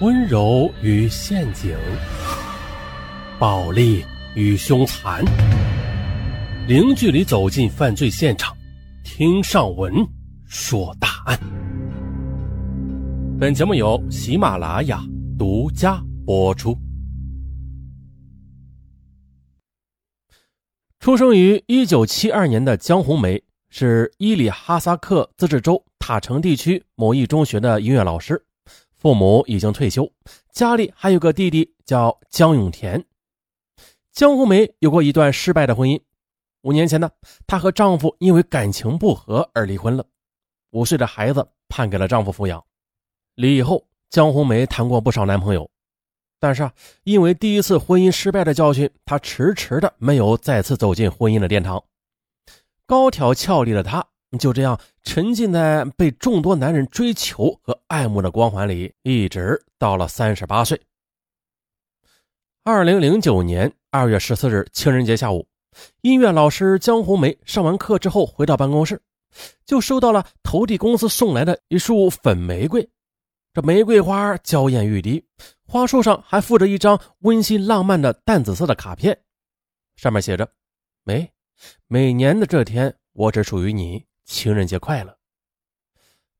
温柔与陷阱，暴力与凶残，零距离走进犯罪现场，听上文说大案。本节目由喜马拉雅独家播出。出生于一九七二年的江红梅是伊里哈萨克自治州塔城地区某一中学的音乐老师。父母已经退休，家里还有个弟弟叫江永田。江红梅有过一段失败的婚姻，五年前呢，她和丈夫因为感情不和而离婚了，五岁的孩子判给了丈夫抚养。离异后，江红梅谈过不少男朋友，但是啊，因为第一次婚姻失败的教训，她迟迟的没有再次走进婚姻的殿堂。高挑俏丽的她。就这样沉浸在被众多男人追求和爱慕的光环里，一直到了三十八岁。二零零九年二月十四日情人节下午，音乐老师江红梅上完课之后回到办公室，就收到了投递公司送来的一束粉玫瑰。这玫瑰花娇艳欲滴，花束上还附着一张温馨浪漫的淡紫色的卡片，上面写着：“梅，每年的这天，我只属于你。”情人节快乐。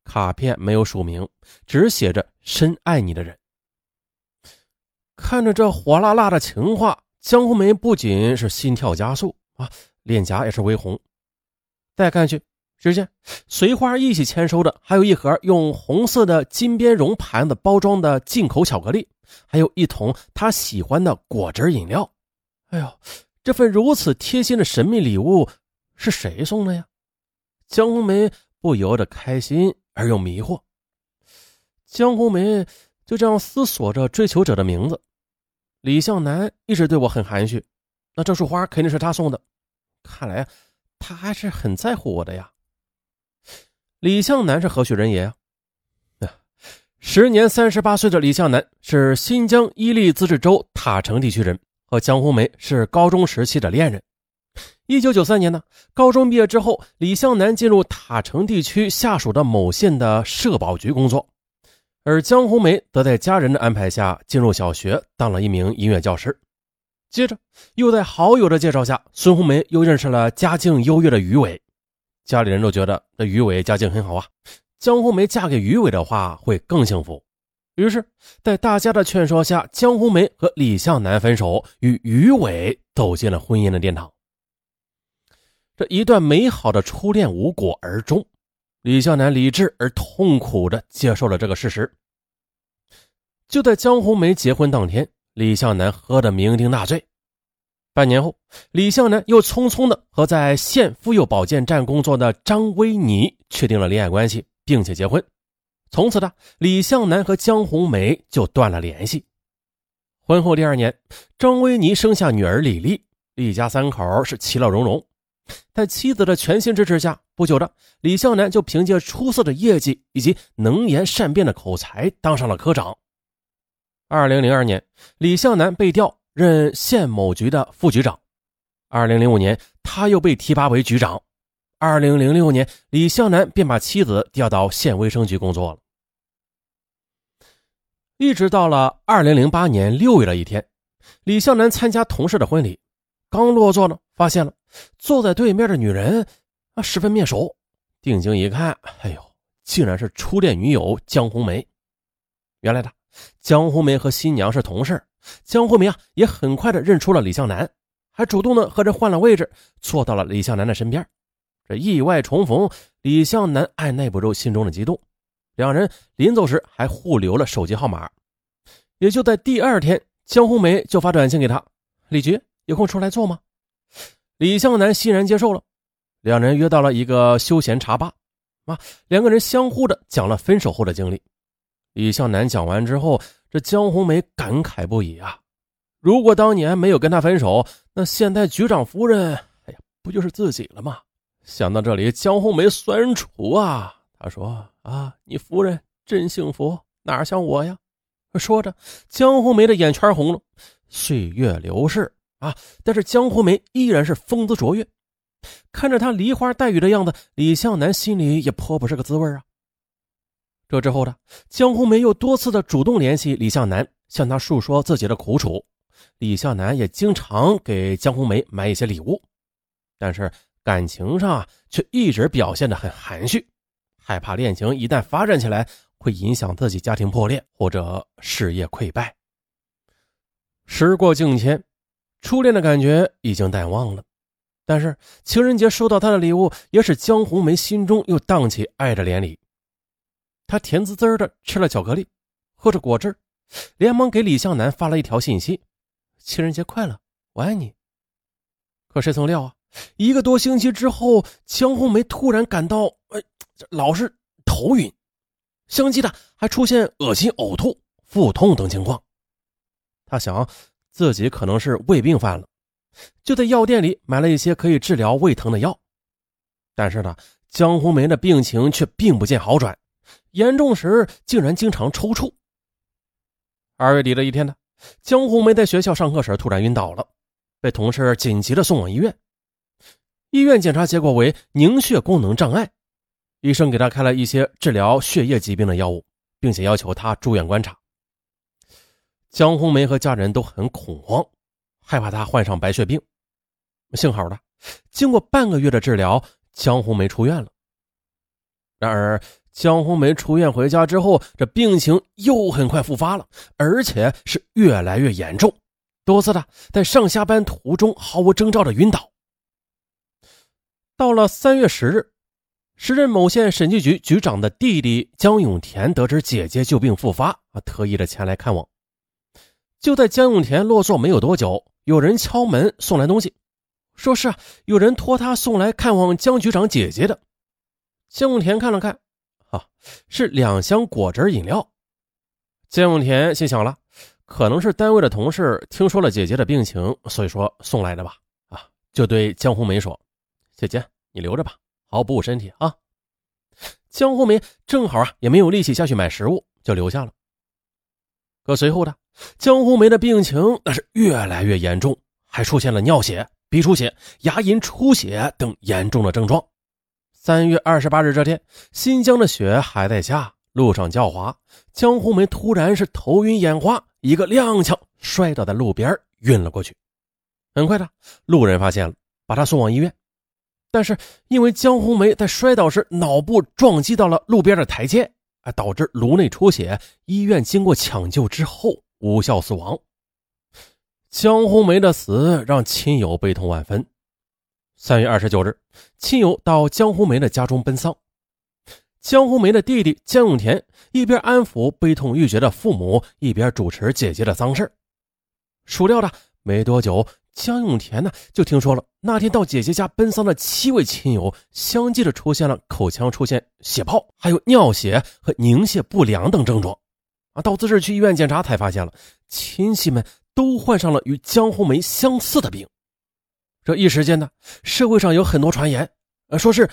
卡片没有署名，只写着“深爱你的人”。看着这火辣辣的情话，江红梅不仅是心跳加速啊，脸颊也是微红。再看去，只见随花一起签收的还有一盒用红色的金边绒盘子包装的进口巧克力，还有一桶她喜欢的果汁饮料。哎呦，这份如此贴心的神秘礼物是谁送的呀？江红梅不由得开心而又迷惑。江红梅就这样思索着追求者的名字。李向南一直对我很含蓄，那这束花肯定是他送的。看来他还是很在乎我的呀。李向南是何许人也啊？时年三十八岁的李向南是新疆伊利自治州塔城地区人，和江红梅是高中时期的恋人。一九九三年呢，高中毕业之后，李向南进入塔城地区下属的某县的社保局工作，而江红梅则在家人的安排下进入小学当了一名音乐教师。接着，又在好友的介绍下，孙红梅又认识了家境优越的于伟。家里人都觉得这于伟家境很好啊，江红梅嫁给于伟的话会更幸福。于是，在大家的劝说下，江红梅和李向南分手，与于伟走进了婚姻的殿堂。这一段美好的初恋无果而终，李向南理智而痛苦地接受了这个事实。就在江红梅结婚当天，李向南喝得酩酊大醉。半年后，李向南又匆匆地和在县妇幼保健站工作的张薇妮确定了恋爱关系，并且结婚。从此呢，李向南和江红梅就断了联系。婚后第二年，张薇妮生下女儿李丽，一家三口是其乐融融。在妻子的全心支持下，不久的李向南就凭借出色的业绩以及能言善辩的口才当上了科长。二零零二年，李向南被调任县某局的副局长。二零零五年，他又被提拔为局长。二零零六年，李向南便把妻子调到县卫生局工作了。一直到了二零零八年六月的一天，李向南参加同事的婚礼，刚落座呢。发现了坐在对面的女人啊，十分面熟。定睛一看，哎呦，竟然是初恋女友江红梅。原来的江红梅和新娘是同事，江红梅啊也很快的认出了李向南，还主动的和人换了位置，坐到了李向南的身边。这意外重逢，李向南按耐不住心中的激动，两人临走时还互留了手机号码。也就在第二天，江红梅就发短信给他：“李局有空出来坐吗？”李向南欣然接受了，两人约到了一个休闲茶吧，啊，两个人相互的讲了分手后的经历。李向南讲完之后，这江红梅感慨不已啊！如果当年没有跟他分手，那现在局长夫人，哎呀，不就是自己了吗？想到这里，江红梅酸楚啊，她说：“啊，你夫人真幸福，哪像我呀？”说着，江红梅的眼圈红了。岁月流逝。啊！但是江湖梅依然是风姿卓越，看着她梨花带雨的样子，李向南心里也颇不是个滋味啊。这之后呢，江红梅又多次的主动联系李向南，向他诉说自己的苦楚。李向南也经常给江红梅买一些礼物，但是感情上却一直表现得很含蓄，害怕恋情一旦发展起来会影响自己家庭破裂或者事业溃败。时过境迁，初恋的感觉已经淡忘了，但是情人节收到他的礼物，也使江红梅心中又荡起爱的涟漪。她甜滋滋的吃了巧克力，喝着果汁，连忙给李向南发了一条信息。情人节快乐，我爱你。可谁曾料啊，一个多星期之后，江红梅突然感到，哎，老是头晕，相继的还出现恶心、呕吐、腹痛等情况。她想自己可能是胃病犯了，就在药店里买了一些可以治疗胃疼的药。但是呢，江红梅的病情却并不见好转，严重时竟然经常抽搐。二月底的一天呢。江红梅在学校上课时突然晕倒了，被同事紧急的送往医院。医院检查结果为凝血功能障碍，医生给她开了一些治疗血液疾病的药物，并且要求她住院观察。江红梅和家人都很恐慌，害怕她患上白血病。幸好的，经过半个月的治疗，江红梅出院了。然而。江红梅出院回家之后，这病情又很快复发了，而且是越来越严重，多次的在上下班途中毫无征兆的晕倒。到了三月十日，时任某县审计局局长的弟弟江永田得知姐姐旧病复发，啊，特意的前来看望。就在江永田落座没有多久，有人敲门送来东西，说是啊，有人托他送来看望江局长姐姐的。江永田看了看。啊，是两箱果汁饮料。江永田心想了，可能是单位的同事听说了姐姐的病情，所以说送来的吧。啊，就对江红梅说：“姐姐，你留着吧，好好补补身体啊。”江红梅正好啊，也没有力气下去买食物，就留下了。可随后的江红梅的病情那是越来越严重，还出现了尿血、鼻出血、牙龈出血等严重的症状。三月二十八日这天，新疆的雪还在下，路上较滑。江红梅突然是头晕眼花，一个踉跄摔倒在路边，晕了过去。很快的，路人发现了，把她送往医院。但是因为江红梅在摔倒时脑部撞击到了路边的台阶，啊，导致颅内出血。医院经过抢救之后无效死亡。江红梅的死让亲友悲痛万分。三月二十九日，亲友到江红梅的家中奔丧。江红梅的弟弟江永田一边安抚悲痛欲绝的父母，一边主持姐姐的丧事。孰料的，没多久，江永田呢就听说了那天到姐姐家奔丧的七位亲友相继的出现了口腔出现血泡，还有尿血和凝血不良等症状。啊，到自治区医院检查才发现了亲戚们都患上了与江红梅相似的病。这一时间呢，社会上有很多传言，呃，说是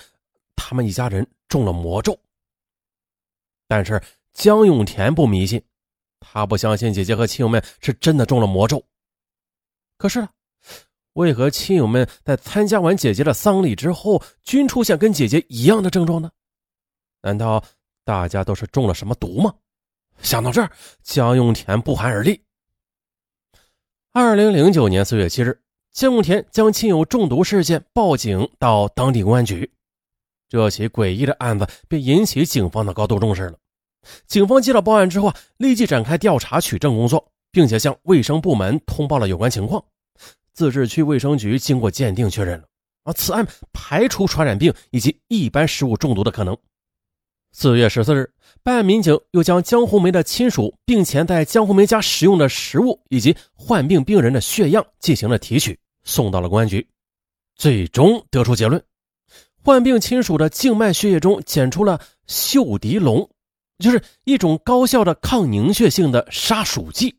他们一家人中了魔咒。但是江永田不迷信，他不相信姐姐和亲友们是真的中了魔咒。可是呢，为何亲友们在参加完姐姐的丧礼之后，均出现跟姐姐一样的症状呢？难道大家都是中了什么毒吗？想到这儿，江永田不寒而栗。二零零九年四月七日。江永田将亲友中毒事件报警到当地公安局，这起诡异的案子便引起警方的高度重视了。警方接到报案之后，立即展开调查取证工作，并且向卫生部门通报了有关情况。自治区卫生局经过鉴定确认了，啊，此案排除传染病以及一般食物中毒的可能。四月十四日，办案民警又将江红梅的亲属并前在江红梅家食用的食物以及患病病人的血样进行了提取。送到了公安局，最终得出结论：患病亲属的静脉血液中检出了溴敌龙，就是一种高效的抗凝血性的杀鼠剂，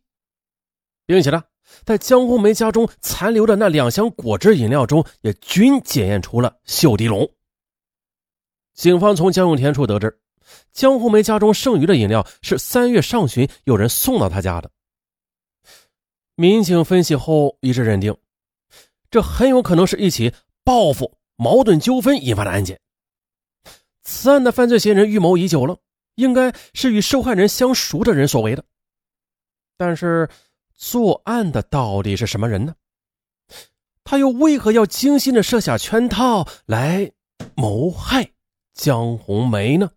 并且呢，在江红梅家中残留的那两箱果汁饮料中也均检验出了溴涤龙。警方从江永田处得知，江红梅家中剩余的饮料是三月上旬有人送到他家的。民警分析后一致认定。这很有可能是一起报复、矛盾纠纷引发的案件。此案的犯罪嫌疑人预谋已久了，应该是与受害人相熟的人所为的。但是，作案的到底是什么人呢？他又为何要精心的设下圈套来谋害江红梅呢？